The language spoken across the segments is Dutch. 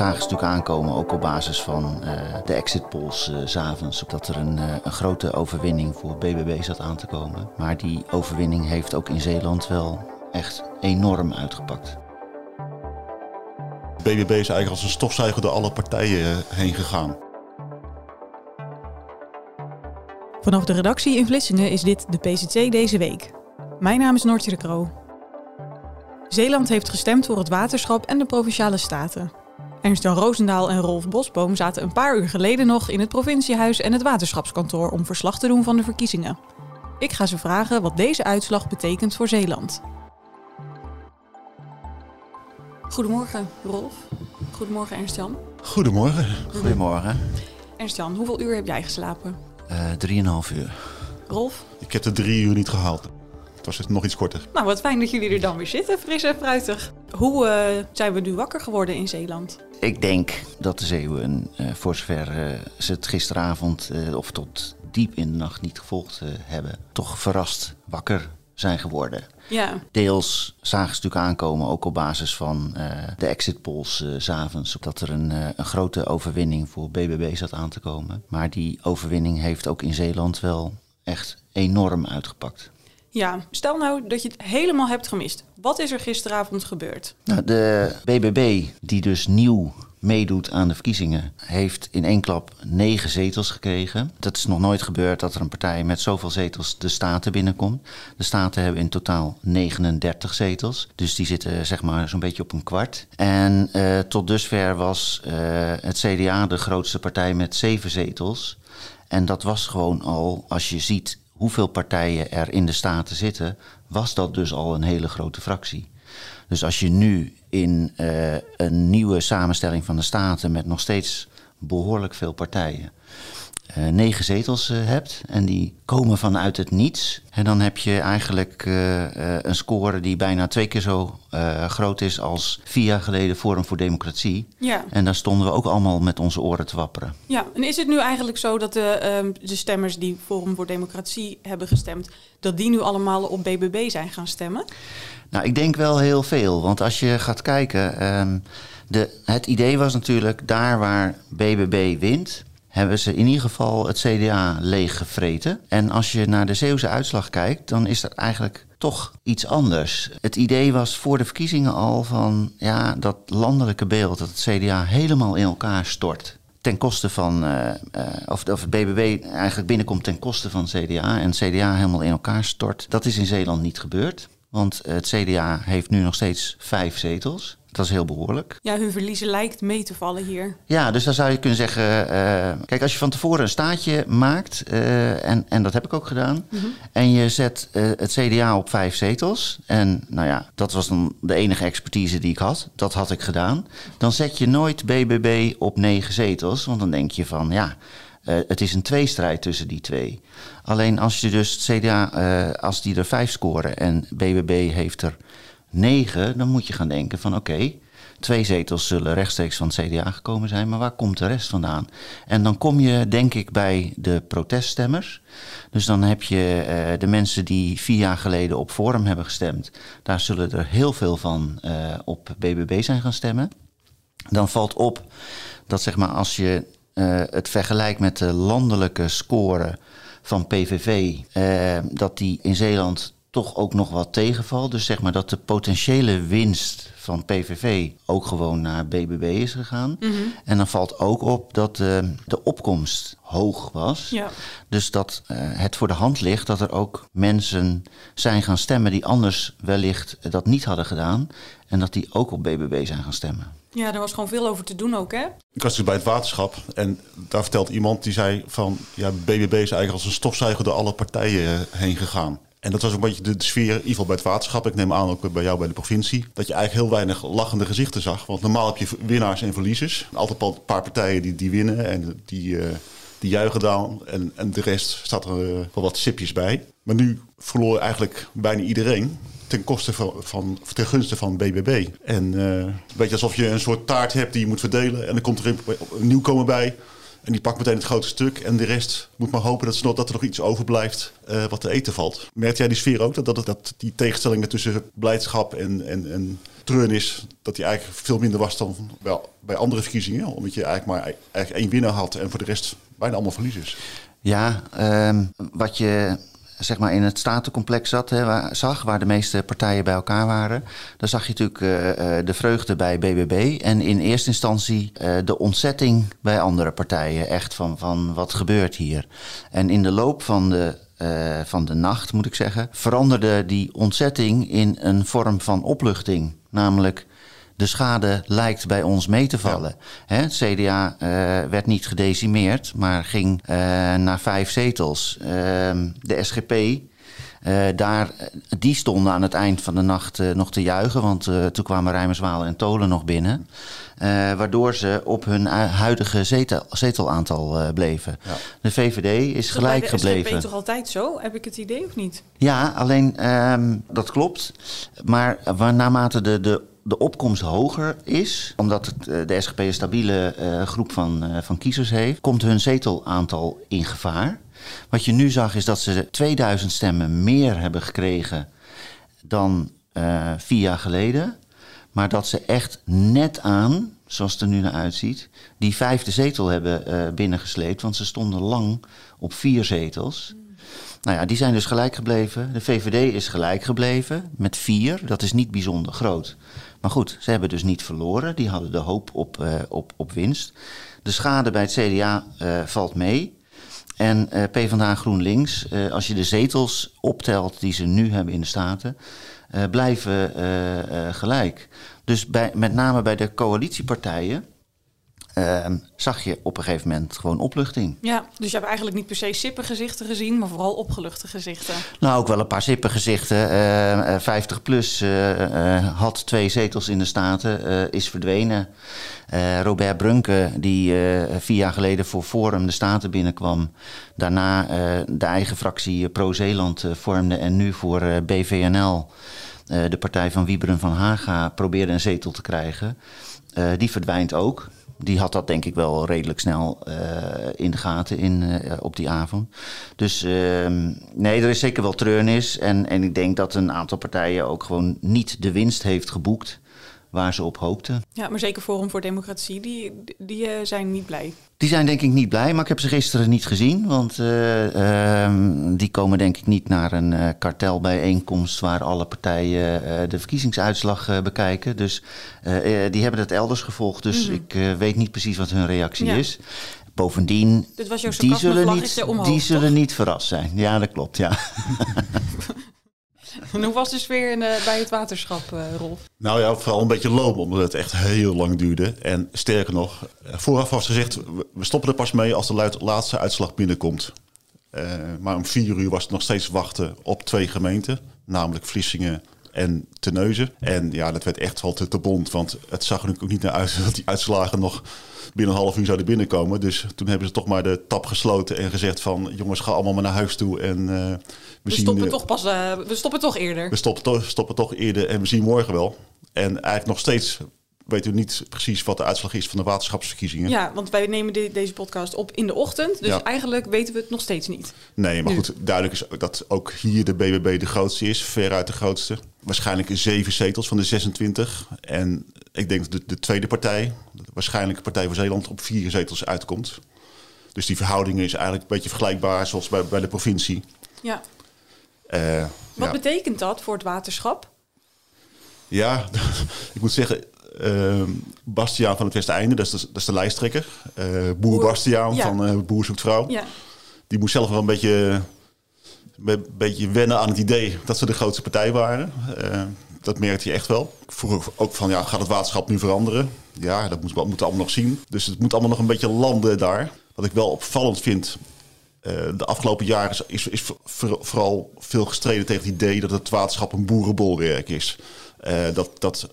Zagen ze natuurlijk aankomen, ook op basis van uh, de exit polls uh, s'avonds, dat er een, uh, een, grote overwinning voor BBB zat aan te komen. Maar die overwinning heeft ook in Zeeland wel echt enorm uitgepakt. BBB is eigenlijk als een stofzuiger door alle partijen heen gegaan. Vanaf de redactie in Vlissingen is dit de PCC deze week. Mijn naam is Noortje de Kroo. Zeeland heeft gestemd voor het waterschap en de provinciale staten. Ernst-Jan Roosendaal en Rolf Bosboom zaten een paar uur geleden nog in het provinciehuis en het waterschapskantoor om verslag te doen van de verkiezingen. Ik ga ze vragen wat deze uitslag betekent voor Zeeland. Goedemorgen, Rolf. Goedemorgen, Ernst-Jan. Goedemorgen. Goedemorgen. Ernst-Jan, hoeveel uur heb jij geslapen? Uh, drieënhalf uur. Rolf? Ik heb de drie uur niet gehaald. Het was nog iets korter. Nou, wat fijn dat jullie er dan weer zitten, fris en fruitig. Hoe uh, zijn we nu wakker geworden in Zeeland? Ik denk dat de Zeeuwen, uh, voor zover uh, ze het gisteravond of tot diep in de nacht niet gevolgd hebben, toch verrast wakker zijn geworden. Ja. Deels zagen ze natuurlijk aankomen, ook op basis van de exit polls s s'avonds, dat er een, een grote overwinning voor BBB zat aan te komen. Maar die overwinning heeft ook in Zeeland wel echt enorm uitgepakt. Ja, stel nou dat je het helemaal hebt gemist. Wat is er gisteravond gebeurd? Nou, de BBB, die dus nieuw meedoet aan de verkiezingen, heeft in één klap negen zetels gekregen. Dat is nog nooit gebeurd dat er een partij met zoveel zetels de Staten binnenkomt. De Staten hebben in totaal 39 zetels. Dus die zitten zeg maar zo'n beetje op een kwart. En uh, tot dusver was uh, het CDA de grootste partij met zeven zetels. En dat was gewoon al, als je ziet hoeveel partijen er in de Staten zitten, was dat dus al een hele grote fractie. Dus als je nu in uh, een nieuwe samenstelling van de Staten met nog steeds behoorlijk veel partijen. Uh, negen zetels uh, hebt en die komen vanuit het niets. En dan heb je eigenlijk een score die bijna twee keer zo groot is als vier jaar geleden Forum voor Democratie. Ja. En daar stonden we ook allemaal met onze oren te wapperen. Ja, en is het nu eigenlijk zo dat de, uh, de stemmers die Forum voor Democratie hebben gestemd, dat die nu allemaal op BBB zijn gaan stemmen? Nou, ik denk wel heel veel. Want als je gaat kijken, um, de, het idee was natuurlijk daar waar BBB wint, hebben ze in ieder geval het CDA leeggevreten. En als je naar de Zeeuwse uitslag kijkt, dan is dat eigenlijk toch iets anders. Het idee was voor de verkiezingen al van ja, dat landelijke beeld, dat het CDA helemaal in elkaar stort ten koste van, uh, uh, of, of het BBB eigenlijk binnenkomt ten koste van CDA en CDA helemaal in elkaar stort. Dat is in Zeeland niet gebeurd, want het CDA heeft nu nog steeds vijf zetels. Dat is heel behoorlijk. Ja, hun verliezen lijkt mee te vallen hier. Ja, dus dan zou je kunnen zeggen... Uh, kijk, als je van tevoren een staatje maakt... Uh, en, en dat heb ik ook gedaan... Mm -hmm. en je zet uh, het CDA op vijf zetels... en nou ja, dat was dan de enige expertise die ik had. Dat had ik gedaan. Dan zet je nooit BBB op negen zetels... want dan denk je van, ja... het is een tweestrijd tussen die twee. Alleen als je dus het CDA... als die er vijf scoren en BBB heeft er negen, dan moet je gaan denken van oké, twee zetels zullen rechtstreeks van het CDA gekomen zijn, maar waar komt de rest vandaan? En dan kom je denk ik bij de proteststemmers. Dus dan heb je uh, de mensen die vier jaar geleden op Forum hebben gestemd, daar zullen er heel veel van uh, op BBB zijn gaan stemmen. Dan valt op dat zeg maar als je uh, het vergelijkt met de landelijke score van PVV, dat die in Zeeland toch ook nog wat tegenvalt. Dus zeg maar dat de potentiële winst van PVV ook gewoon naar BBB is gegaan. Mhm. En dan valt ook op dat uh, de opkomst hoog was. Ja. Dus dat uh, het voor de hand ligt dat er ook mensen zijn gaan stemmen die anders wellicht dat niet hadden gedaan. En dat die ook op BBB zijn gaan stemmen. Ja, er was gewoon veel over te doen ook, hè? Ik was dus bij het waterschap en daar vertelt iemand die zei van... ja, BBB is eigenlijk als een stofzuiger door alle partijen heen gegaan. En dat was een beetje de, sfeer, in ieder geval bij het waterschap. Ik neem aan ook bij jou bij de provincie. Dat je eigenlijk heel weinig lachende gezichten zag. Want normaal heb je winnaars en verliezers. Altijd een paar partijen die, die winnen en die, uh, die juichen dan. En, en de rest staat er uh, wel wat sipjes bij. Maar nu verloor eigenlijk bijna iedereen ten koste van, van ten gunste van BBB. En uh, een beetje alsof je een soort taart hebt die je moet verdelen. En dan komt er een, een nieuwkomer bij. En die pakt meteen het grote stuk. En de rest moet maar hopen dat, dat er nog iets overblijft uh, wat te eten valt. Merkt jij die sfeer ook? Dat, dat, die tegenstellingen tussen blijdschap en, en, en treurnis... dat die eigenlijk veel minder was dan wel, bij andere verkiezingen? Omdat je eigenlijk maar eigenlijk één winnaar had en voor de rest bijna allemaal verliezers. Ja, um, wat je zeg maar in het statencomplex zat, hè, waar, zag, waar de meeste partijen bij elkaar waren. Dan zag je natuurlijk uh, de vreugde bij BBB en in eerste instantie uh, de ontzetting bij andere partijen. Echt van, van wat gebeurt hier? En in de loop van de van de nacht, moet ik zeggen, veranderde die ontzetting in een vorm van opluchting. Namelijk, de schade lijkt bij ons mee te vallen. Ja. Hè, het CDA uh, werd niet gedecimeerd, maar ging uh, naar vijf zetels. Uh, de SGP, daar, die stonden aan het eind van de nacht nog te juichen, want toen kwamen Rijmerswaal en Tolen nog binnen. waardoor ze op hun huidige zetel, zetelaantal bleven. Ja. De VVD is gelijk bij de gebleven. SGP toch altijd zo? Heb ik het idee of niet? Ja, alleen ehm, dat klopt. Maar naarmate de, de de opkomst hoger is, omdat het, de SGP een stabiele uh, groep van, uh, van kiezers heeft, komt hun zetelaantal in gevaar. Wat je nu zag is dat ze 2000 stemmen meer hebben gekregen dan vier jaar geleden. Maar dat ze echt net aan, zoals het er nu naar uitziet, die vijfde zetel hebben binnengesleept. Want ze stonden lang op vier zetels. Nou ja, die zijn dus gelijk gebleven. De VVD is gelijk gebleven met vier. Dat is niet bijzonder groot. Maar goed, ze hebben dus niet verloren. Die hadden de hoop op, uh, op, op winst. De schade bij het CDA uh, valt mee. En uh, PvdA GroenLinks, als je de zetels optelt die ze nu hebben in de Staten, blijven gelijk. Dus bij, met name bij de coalitiepartijen uh, zag je op een gegeven moment gewoon opluchting. Ja, dus je hebt eigenlijk niet per se sippengezichten gezien, maar vooral opgeluchte gezichten. Nou, ook wel een paar sippengezichten. Uh, 50 plus uh, had twee zetels in de Staten, is verdwenen. Robert Brunke, die vier jaar geleden voor Forum de Staten binnenkwam. Daarna de eigen fractie Pro-Zeeland vormde en nu voor BVNL... de partij van Wieberen van Haga probeerde een zetel te krijgen. die verdwijnt ook die had dat denk ik wel redelijk snel uh, in de gaten in, uh, op die avond. Dus uh, nee, er is zeker wel treurnis. En, en ik denk dat een aantal partijen ook gewoon niet de winst heeft geboekt waar ze op hoopten. Ja, maar zeker Forum voor Democratie, die, die uh, zijn niet blij. Die zijn denk ik niet blij, maar ik heb ze gisteren niet gezien. Want uh, uh, die komen denk ik niet naar een uh, kartelbijeenkomst waar alle partijen de verkiezingsuitslag bekijken. Dus die hebben het elders gevolgd. Dus mm -hmm. ik weet niet precies wat hun reactie ja. is. Bovendien, die zullen, niet, omhoog, die zullen niet verrast zijn. Ja, dat klopt, ja. En hoe was de sfeer in, uh, bij het waterschap, uh, Rolf? Nou ja, vooral een beetje lopen, omdat het echt heel lang duurde. En sterker nog, vooraf was gezegd, we stoppen er pas mee als de laatste uitslag binnenkomt. Maar om vier uur was het nog steeds wachten op twee gemeenten, namelijk Vlissingen en Terneuzen. En ja, dat werd echt wel te, te bond, want het zag er natuurlijk ook niet naar uit dat die uitslagen nog binnen een half uur zouden binnenkomen. Dus toen hebben ze toch maar de tap gesloten en gezegd van... jongens, ga allemaal maar naar huis toe en... Uh, we, we zien, stoppen toch pas, uh, we stoppen toch eerder. We stoppen, to stoppen toch eerder en we zien morgen wel. En eigenlijk nog steeds weten we niet precies wat de uitslag is van de waterschapsverkiezingen. Ja, want wij nemen de, deze podcast op in de ochtend. Dus ja. eigenlijk weten we het nog steeds niet. Nee, maar nu. goed, duidelijk is dat ook hier de BBB de grootste is. Veruit de grootste. Waarschijnlijk zeven zetels van de 26. En ik denk dat de, de tweede partij, waarschijnlijk de Partij voor Zeeland, op vier zetels uitkomt. Dus die verhouding is eigenlijk een beetje vergelijkbaar zoals bij, bij de provincie. Ja. Uh, Wat ja. betekent dat voor het waterschap? Ja, ik moet zeggen, uh, Bastiaan van het Westeinde, dat is de, dat is de lijsttrekker. Uh, boer, boer Bastiaan ja. van uh, Boer zoekt vrouw. Ja. Die moest zelf wel een beetje, een beetje wennen aan het idee dat ze de grootste partij waren. Uh, dat merkte je echt wel. Ik vroeg ook van, ja, gaat het waterschap nu veranderen? Ja, dat moet, moeten we allemaal nog zien. Dus het moet allemaal nog een beetje landen daar. Wat ik wel opvallend vind, de afgelopen jaren is, is, is vooral veel gestreden tegen het idee dat het waterschap een boerenbolwerk is. Uh, dat dat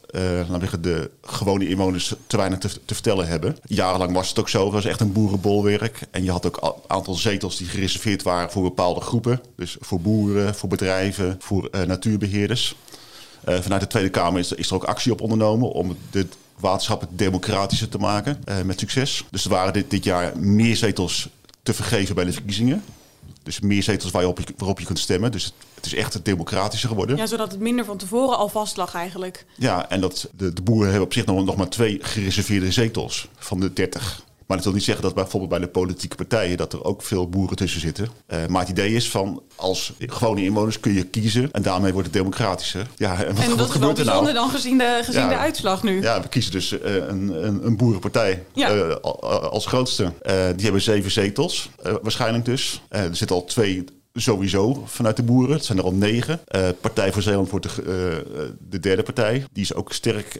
laten de gewone inwoners te weinig te, te, vertellen hebben. Jarenlang was het ook zo. Het was echt een boerenbolwerk. En je had ook een aantal zetels die gereserveerd waren voor bepaalde groepen. Dus voor boeren, voor bedrijven, voor uh, natuurbeheerders. vanuit de Tweede Kamer is, is, er ook actie op ondernomen om de waterschappen democratischer te maken. met succes. Dus er waren dit, dit jaar meer zetels te vergeven bij de verkiezingen. Dus meer zetels waarop je, waarop je kunt stemmen. Dus het is echt democratischer geworden. Ja, zodat het minder van tevoren al vast lag eigenlijk. Ja, en dat de, de boeren hebben op zich nog, nog maar twee gereserveerde zetels van de 30. Maar dat wil niet zeggen dat bijvoorbeeld bij de politieke partijen dat er ook veel boeren tussen zitten. Uh, maar het idee is van als gewone inwoners kun je kiezen en daarmee wordt het democratischer. Ja, en wat, en dat gebeurt er nou? dan gezien de, gezien de uitslag nu. Ja, we kiezen dus uh, een, een, een, boerenpartij ja. uh, als grootste. die hebben zeven zetels, waarschijnlijk dus. er zitten al twee sowieso vanuit de boeren. Het zijn er al negen. Partij voor Zeeland wordt de, de derde partij. Die is ook sterk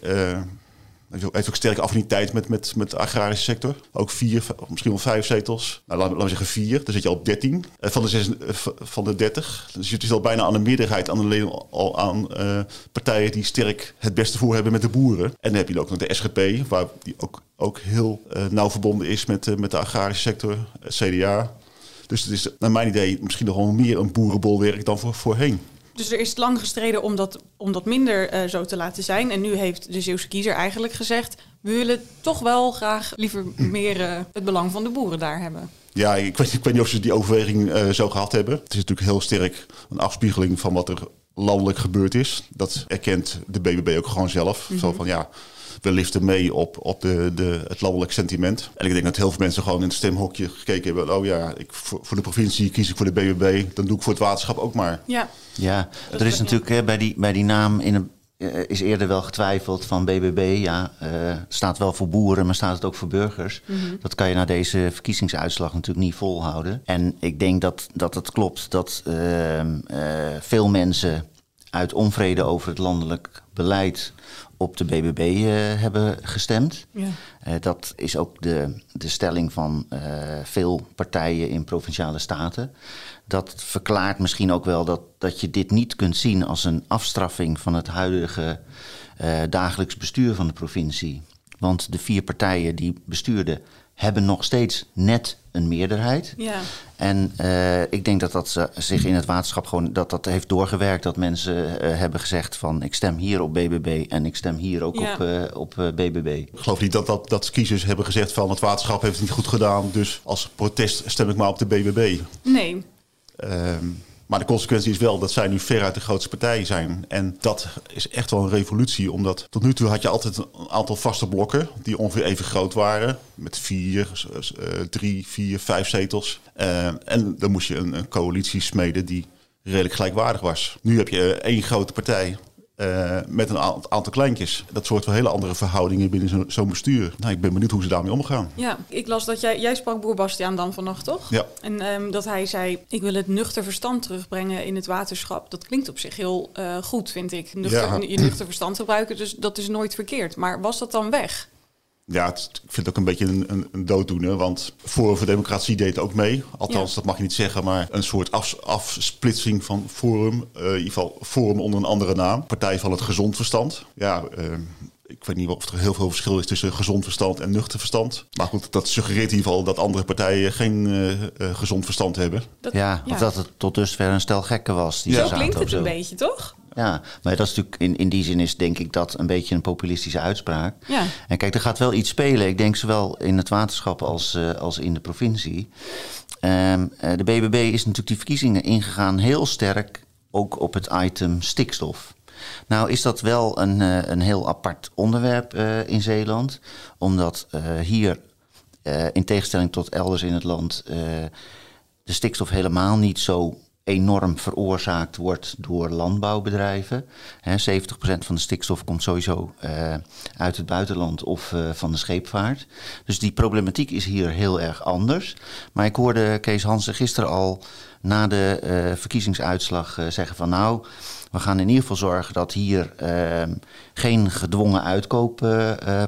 heeft ook sterke affiniteit met, met, met de agrarische sector. Ook vier, misschien wel vijf zetels. Nou, laten we zeggen vier. Dan zit je al op dertien eh, van de, zes, eh, van de dertig. Dus je zit al bijna aan de meerderheid aan, de, al aan uh, partijen die sterk het beste voor hebben met de boeren. En dan heb je ook nog de SGP, waar die ook, ook heel nauw verbonden is met, met de agrarische sector, CDA. Dus het is naar mijn idee misschien nog wel meer een boerenbolwerk dan voor, voorheen. Dus er is lang gestreden om dat, om dat minder uh, zo te laten zijn. En nu heeft de Zeeuwse kiezer eigenlijk gezegd... we willen toch wel graag liever meer uh, het belang van de boeren daar hebben. Ja, ik weet, ik weet niet of ze die overweging uh, zo gehad hebben. Het is natuurlijk heel sterk een afspiegeling van wat er landelijk gebeurd is. Dat erkent de BBB ook gewoon zelf. Mm -hmm. Zo van ja, we liften mee op, op de, de, het landelijk sentiment. En ik denk dat heel veel mensen gewoon in het stemhokje gekeken hebben. Oh ja, ik, voor, voor de provincie kies ik voor de BBB. Dan doe ik voor het waterschap ook maar. Ja, ja er is natuurlijk hè, bij, die, bij die naam in een uh, is eerder wel getwijfeld van BBB. Ja, uh, staat wel voor boeren, maar staat het ook voor burgers. Mm -hmm. Dat kan je na deze verkiezingsuitslag natuurlijk niet volhouden. En ik denk dat, dat het klopt dat uh, veel mensen uit onvrede over het landelijk beleid op de BBB hebben gestemd. Ja. Dat is ook de, de stelling van veel partijen in provinciale staten. Dat verklaart misschien ook wel dat, dat je dit niet kunt zien als een afstraffing van het huidige dagelijks bestuur van de provincie. Want de vier partijen die bestuurden hebben nog steeds net een meerderheid. Ja. En uh, ik denk dat dat zich in het waterschap gewoon dat dat heeft doorgewerkt. Dat mensen uh, hebben gezegd van ik stem hier op BBB en ik stem hier ook ja. op, uh, op BBB. Ik geloof niet dat, dat, dat kiezers hebben gezegd van het waterschap heeft het niet goed gedaan. Dus als protest stem ik maar op de BBB. Nee. Um, maar de consequentie is wel dat zij nu veruit de grootste partij zijn. En dat is echt wel een revolutie. Omdat tot nu toe had je altijd een aantal vaste blokken die ongeveer even groot waren. Met vier, uh, drie, vier, vijf zetels. Uh, en dan moest je een, een coalitie smeden die redelijk gelijkwaardig was. Nu heb je één grote partij uh, met een aantal kleintjes. Dat soort van hele andere verhoudingen binnen zo'n zo bestuur. Nou, ik ben benieuwd hoe ze daarmee omgaan. Ja, ik las dat jij, jij sprak boer Bastiaan dan vannacht, toch? Ja. En um, dat hij zei, ik wil het nuchter verstand terugbrengen in het waterschap. Dat klinkt op zich heel uh, goed, vind ik. Nuchter, ja. Je nuchter verstand gebruiken, dus dat is nooit verkeerd. Maar was dat dan weg? Ja, het, ik vind het ook een beetje een, een, een dooddoener. Want Forum voor Democratie deed ook mee. Althans, ja. dat mag je niet zeggen. Maar een soort af, afsplitsing van Forum. Uh, in ieder geval Forum onder een andere naam. Partij van het Gezond Verstand. Ja, uh, ik weet niet of er heel veel verschil is tussen gezond verstand en nuchter verstand. Maar goed, dat suggereert in ieder geval dat andere partijen geen uh, uh, gezond verstand hebben. Dat, ja, ja, of dat het tot dusver een stel gekken was. Die ja. Zo klinkt het een beetje, toch? Ja, maar dat is natuurlijk in, in die zin is denk ik dat een beetje een populistische uitspraak. Ja. En kijk, er gaat wel iets spelen. Ik denk zowel in het waterschap als, uh, als in de provincie. Um, uh, de BBB is natuurlijk die verkiezingen ingegaan heel sterk ook op het item stikstof. Nou is dat wel een, uh, een heel apart onderwerp in Zeeland. Omdat hier, in tegenstelling tot elders in het land, de stikstof helemaal niet zo enorm veroorzaakt wordt door landbouwbedrijven. He, 70% van de stikstof komt sowieso uh, uit het buitenland of uh, van de scheepvaart. Dus die problematiek is hier heel erg anders. Maar ik hoorde Kees Hansen gisteren al na de uh, verkiezingsuitslag zeggen van nou... We gaan in ieder geval zorgen dat hier geen gedwongen uitkoop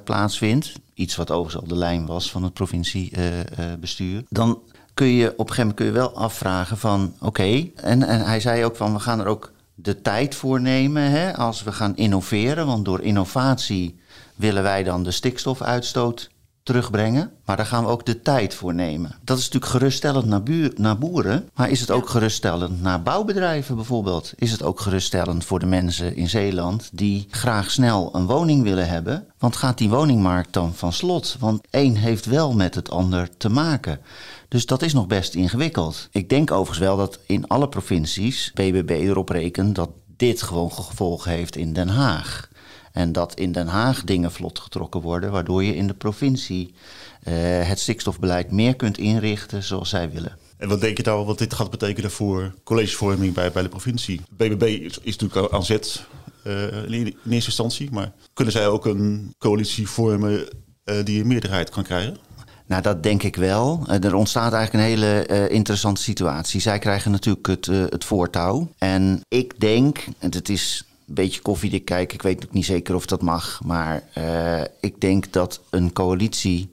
plaatsvindt. Iets wat overigens al de lijn was van het provinciebestuur. Dan kun je op een gegeven moment kun je wel afvragen van oké. En, en hij zei ook van we gaan er ook de tijd voor nemen hè, als we gaan innoveren. Want door innovatie willen wij dan de stikstofuitstoot terugbrengen. Maar daar gaan we ook de tijd voor nemen. Dat is natuurlijk geruststellend naar, buur, naar boeren. Maar is het ook geruststellend naar bouwbedrijven bijvoorbeeld? Is het ook geruststellend voor de mensen in Zeeland die graag snel een woning willen hebben? Want gaat die woningmarkt dan van slot? Want één heeft wel met het ander te maken. Dus dat is nog best ingewikkeld. Ik denk overigens wel dat in alle provincies BBB erop rekent dat dit gewoon gevolgen heeft in Den Haag. En dat in Den Haag dingen vlot getrokken worden, waardoor je in de provincie uh, het stikstofbeleid meer kunt inrichten zoals zij willen. En wat denk je nou wat dit gaat betekenen voor collegevorming bij, bij de provincie? BBB is, is natuurlijk aan zet uh, in, eerste instantie, maar kunnen zij ook een coalitie vormen uh, die een meerderheid kan krijgen? Nou, dat denk ik wel. Er ontstaat eigenlijk een hele uh, interessante situatie. Zij krijgen natuurlijk het, uh, het voortouw. En ik denk, en het is beetje koffiedik kijken. Ik weet ook niet zeker of dat mag. Maar uh, ik denk dat een coalitie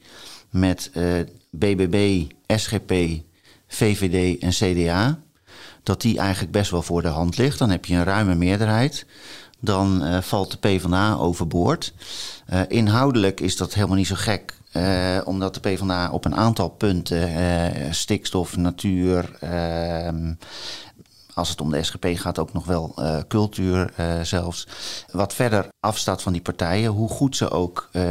met uh, BBB, SGP, VVD en CDA... dat die eigenlijk best wel voor de hand ligt. Dan heb je een ruime meerderheid. Dan uh, valt de PvdA overboord. inhoudelijk is dat helemaal niet zo gek. Omdat de PvdA op een aantal punten, stikstof, natuur, uh, als het om de SGP gaat, ook nog wel uh, cultuur uh, zelfs. Wat verder afstaat van die partijen, hoe goed ze ook uh,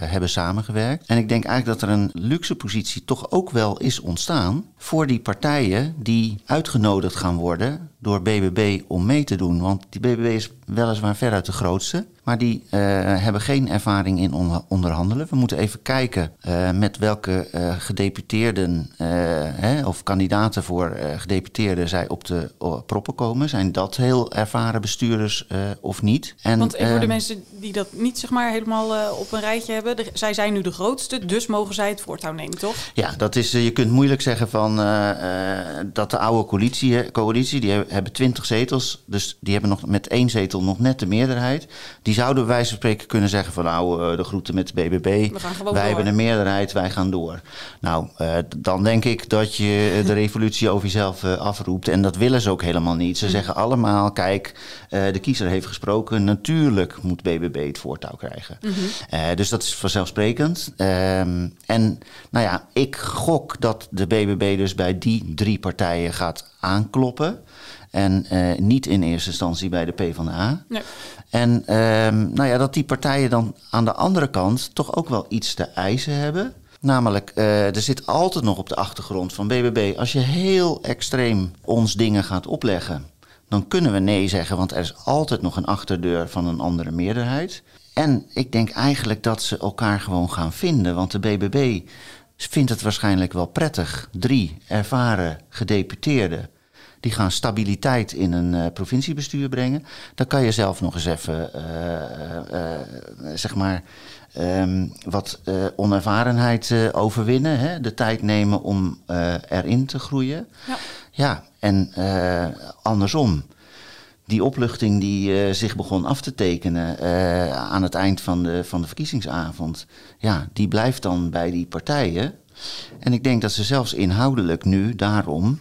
hebben samengewerkt. En ik denk eigenlijk dat er een luxe positie toch ook wel is ontstaan voor die partijen die uitgenodigd gaan worden door BBB om mee te doen. Want die BBB is weliswaar veruit de grootste. Maar die uh, hebben geen ervaring in on onderhandelen. We moeten even kijken uh, met welke uh, gedeputeerden hè, of kandidaten voor gedeputeerden zij op de proppen komen. Zijn dat heel ervaren bestuurders of niet? En, Want voor de mensen die dat niet zeg maar, helemaal op een rijtje hebben, de, zij zijn nu de grootste, dus mogen zij het voortouw nemen, toch? Ja, dat is, je kunt moeilijk zeggen van dat de oude coalitie, coalitie die hebben 20 zetels, dus die hebben nog met één zetel nog net de meerderheid. Die zouden bij wijze van spreken kunnen zeggen van nou, de groeten met de BBB. wij door. hebben een meerderheid, wij gaan door. Nou, uh, dan denk ik dat je de revolutie over jezelf uh, afroept. En dat willen ze ook helemaal niet. Ze mm. zeggen allemaal, kijk, de kiezer heeft gesproken. Natuurlijk moet BBB het voortouw krijgen. Mm -hmm. dus dat is vanzelfsprekend. Um, en nou ja, ik gok dat de BBB dus bij die drie partijen gaat aankloppen. En uh, niet in eerste instantie bij de PvdA. Nee. En um, nou ja, dat die partijen dan aan de andere kant toch ook wel iets te eisen hebben. Namelijk, uh, er zit altijd nog op de achtergrond van BBB... als je heel extreem ons dingen gaat opleggen... dan kunnen we nee zeggen, want er is altijd nog een achterdeur van een andere meerderheid. En ik denk eigenlijk dat ze elkaar gewoon gaan vinden. Want de BBB vindt het waarschijnlijk wel prettig. Drie ervaren gedeputeerden die gaan stabiliteit in een uh, provinciebestuur brengen. Dan kan je zelf nog eens even, uh, uh, zeg maar, um, wat onervarenheid overwinnen. Hè? De tijd nemen om erin te groeien. Ja, ja en andersom. Die opluchting die zich begon af te tekenen aan het eind van de, van de verkiezingsavond, ja, die blijft dan bij die partijen. En ik denk dat ze zelfs inhoudelijk nu daarom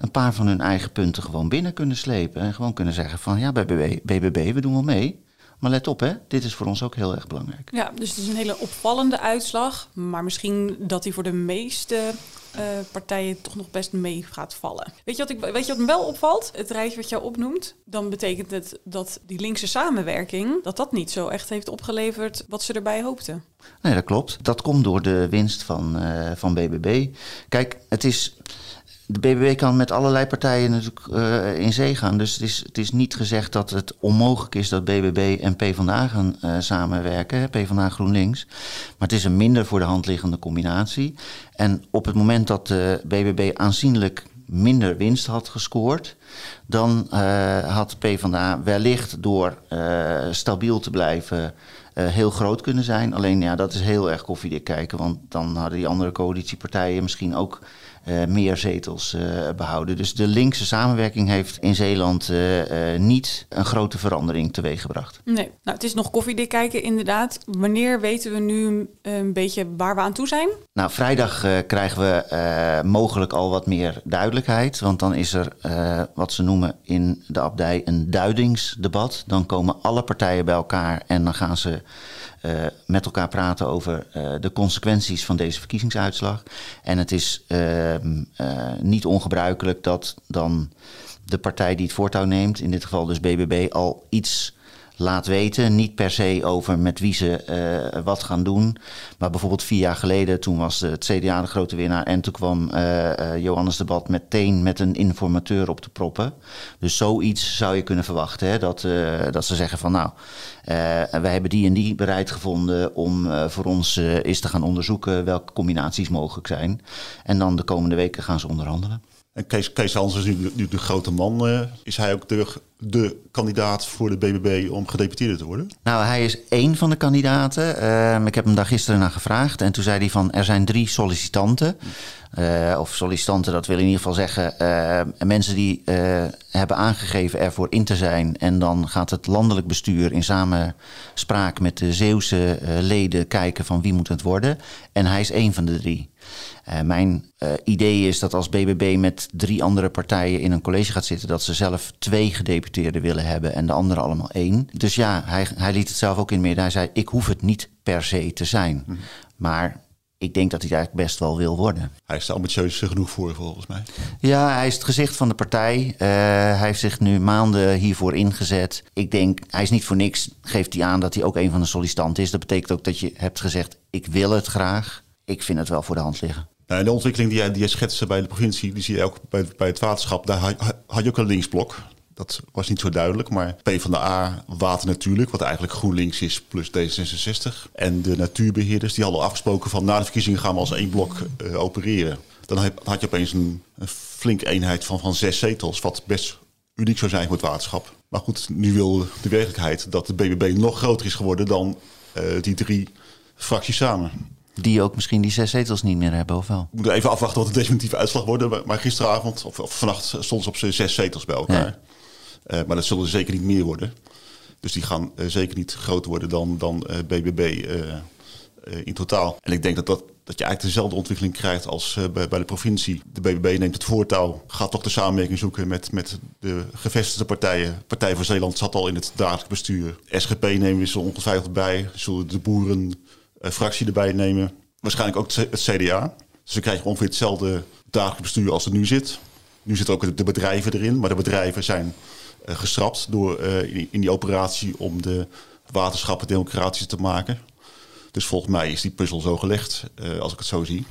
een paar van hun eigen punten gewoon binnen kunnen slepen. En gewoon kunnen zeggen van ja, bij BBB, we doen wel mee. Maar let op, hè, dit is voor ons ook heel erg belangrijk. Ja, dus het is een hele opvallende uitslag. Maar misschien dat die voor de meeste uh, partijen toch nog best mee gaat vallen. Weet je, wat ik, weet je wat me wel opvalt? Het rijtje wat jou opnoemt, dan betekent het dat die linkse samenwerking, dat dat niet zo echt heeft opgeleverd wat ze erbij hoopten. Nee, dat klopt. Dat komt door de winst van, uh, van BBB. Kijk, het is de BBB kan met allerlei partijen natuurlijk uh, in zee gaan. Dus het is, het is niet gezegd dat het onmogelijk is dat BBB en PvdA gaan uh, samenwerken. PvdA GroenLinks. Maar het is een minder voor de hand liggende combinatie. En op het moment dat de BBB aanzienlijk minder winst had gescoord... dan uh, had PvdA wellicht door stabiel te blijven heel groot kunnen zijn. Alleen ja, dat is heel erg koffiedik kijken. Want dan hadden die andere coalitiepartijen misschien ook uh, meer zetels uh, behouden. Dus de linkse samenwerking heeft in Zeeland uh, niet een grote verandering teweeggebracht. Nee, nou, het is nog koffiedik kijken inderdaad. Wanneer weten we nu een beetje waar we aan toe zijn? Nou, vrijdag krijgen we mogelijk al wat meer duidelijkheid. Want dan is er wat ze noemen in de abdij een duidingsdebat. Dan komen alle partijen bij elkaar en dan gaan ze uh, met elkaar praten over uh, de consequenties van deze verkiezingsuitslag. En het is uh, niet ongebruikelijk dat dan de partij die het voortouw neemt, in dit geval dus BBB, al iets laat weten. Niet per se over met wie ze uh, wat gaan doen. Maar bijvoorbeeld vier jaar geleden, toen was het CDA de grote winnaar. En toen kwam uh, Johannes Debat meteen met een informateur op te proppen. Dus zoiets zou je kunnen verwachten. Hè? Dat, dat ze zeggen van nou, wij hebben die en die bereid gevonden om voor ons eens te gaan onderzoeken welke combinaties mogelijk zijn. En dan de komende weken gaan ze onderhandelen. En Kees, Kees Hans is nu, de grote man. Uh, is hij ook de, de kandidaat voor de BBB om gedeputeerde te worden? Nou, hij is één van de kandidaten. Uh, ik heb hem daar gisteren naar gevraagd. En toen zei hij van, er zijn drie sollicitanten. Uh, of sollicitanten, dat wil in ieder geval zeggen... mensen die hebben aangegeven ervoor in te zijn. En dan gaat het landelijk bestuur in samenspraak met de Zeeuwse leden... kijken van wie moet het worden. En hij is één van de drie. Uh, mijn uh, idee is dat als BBB met drie andere partijen in een college gaat zitten, dat ze zelf twee gedeputeerden willen hebben en de andere allemaal één. Dus ja, hij, hij liet het zelf ook in midden. Hij zei: Ik hoef het niet per se te zijn. Mm. Maar ik denk dat hij het eigenlijk best wel wil worden. Hij is er ambitieus genoeg voor, volgens mij. Ja, hij is het gezicht van de partij. Uh, hij heeft zich nu maanden hiervoor ingezet. Ik denk, hij is niet voor niks, geeft hij aan dat hij ook een van de sollicitanten is. Dat betekent ook dat je hebt gezegd, ik wil het graag. Ik vind het wel voor de hand liggen. Nou, de ontwikkeling die jij, die jij schetste bij de provincie, die zie je ook bij, bij het waterschap. Daar had, je ook een linksblok. Dat was niet zo duidelijk, maar P van de A, water natuurlijk, wat eigenlijk GroenLinks is, plus D66. En de natuurbeheerders, die hadden afgesproken van na de verkiezingen gaan we als één blok uh, opereren. Dan had je opeens een, een flinke eenheid van, van zes zetels, wat best uniek zou zijn voor het waterschap. Maar goed, nu wil de werkelijkheid dat de BBB nog groter is geworden dan uh, die drie fracties samen. Die ook misschien die zes zetels niet meer hebben, of wel? We moeten even afwachten wat de definitieve uitslag wordt. Maar gisteravond, of, of vannacht, stond ze op z'n zes zetels bij elkaar. Ja. Uh, maar dat zullen zeker niet meer worden. Dus die gaan uh, zeker niet groter worden dan, dan uh, BBB in totaal. En ik denk dat, dat, dat je eigenlijk dezelfde ontwikkeling krijgt als bij, bij de provincie. De BBB neemt het voortouw, gaat toch de samenwerking zoeken met, met de gevestigde partijen. Partij voor Zeeland zat al in het dagelijks bestuur. SGP nemen we ze ongetwijfeld bij. Zullen de boeren fractie erbij nemen. Waarschijnlijk ook het CDA. Dus we krijgen ongeveer hetzelfde dagelijks bestuur als er nu zit. Nu zitten ook de bedrijven erin, maar de bedrijven zijn uh, gestrapt door, in, in, die operatie om de waterschappen democratisch te maken. Dus volgens mij is die puzzel zo gelegd, als ik het zo zie.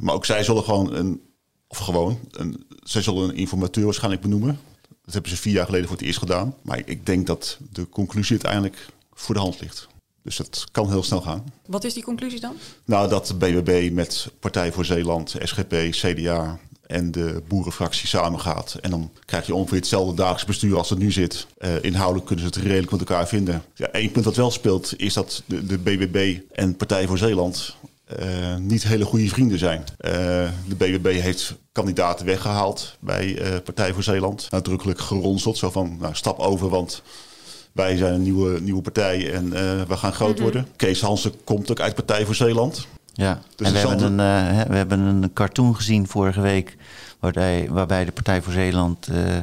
maar ook zij zullen gewoon een, of gewoon, een, zij zullen een informateur waarschijnlijk benoemen. Dat hebben ze vier jaar geleden voor het eerst gedaan. Maar ik denk dat de conclusie uiteindelijk voor de hand ligt. Dus dat kan heel snel gaan. Wat is die conclusie dan? Nou, dat de BBB met Partij voor Zeeland, SGP, CDA en de boerenfractie samengaat. En dan krijg je ongeveer hetzelfde dagelijks bestuur als het nu zit. Uh, inhoudelijk kunnen ze het redelijk met elkaar vinden. Ja, één punt dat wel speelt is dat de, de BBB en Partij voor Zeeland uh, niet hele goede vrienden zijn. Uh, de BBB heeft kandidaten weggehaald bij Partij voor Zeeland. Nadrukkelijk geronseld, zo van nou, stap over, want wij zijn een nieuwe, nieuwe partij en uh, we gaan groot mm -hmm. worden. Kees Hansen komt ook uit Partij voor Zeeland. Ja, dus en we hebben, een, uh, we hebben een cartoon gezien vorige week... waarbij, waarbij de Partij voor Zeeland uh,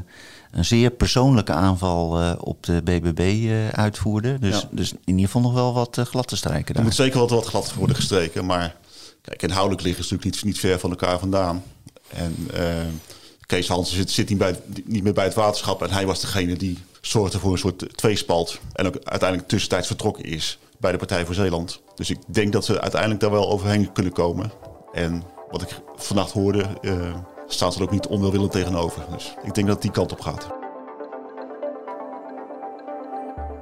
een zeer persoonlijke aanval op de BBB uitvoerde. Dus, ja. dus in ieder geval nog wel wat glad te strijken daar. Er moet zeker wat, wat glad worden gestreken, maar... Kijk, inhoudelijk liggen ze natuurlijk niet, niet ver van elkaar vandaan. En Kees Hansen zit, zit niet, bij, niet meer bij het waterschap. En hij was degene die zorgde voor een soort tweespalt. En ook uiteindelijk tussentijds vertrokken is bij de Partij voor Zeeland. Dus ik denk dat ze uiteindelijk daar wel overheen kunnen komen. En wat ik vannacht hoorde, uh, ze er ook niet onwelwillend tegenover. Dus ik denk dat het die kant op gaat.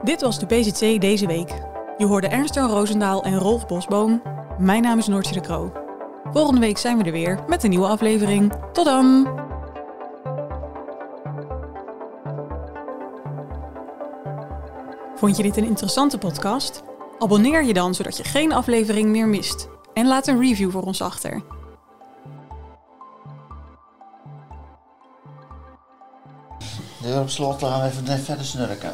Dit was de PZC deze week. Je hoorde Ernst Jan Roosendaal en Rolf Bosboom. Mijn naam is Noortje de Kroo. Volgende week zijn we er weer met een nieuwe aflevering. Tot dan! Vond je dit een interessante podcast? Abonneer je dan zodat je geen aflevering meer mist. En laat een review voor ons achter. Deur op slot, gaan we even verder snurken.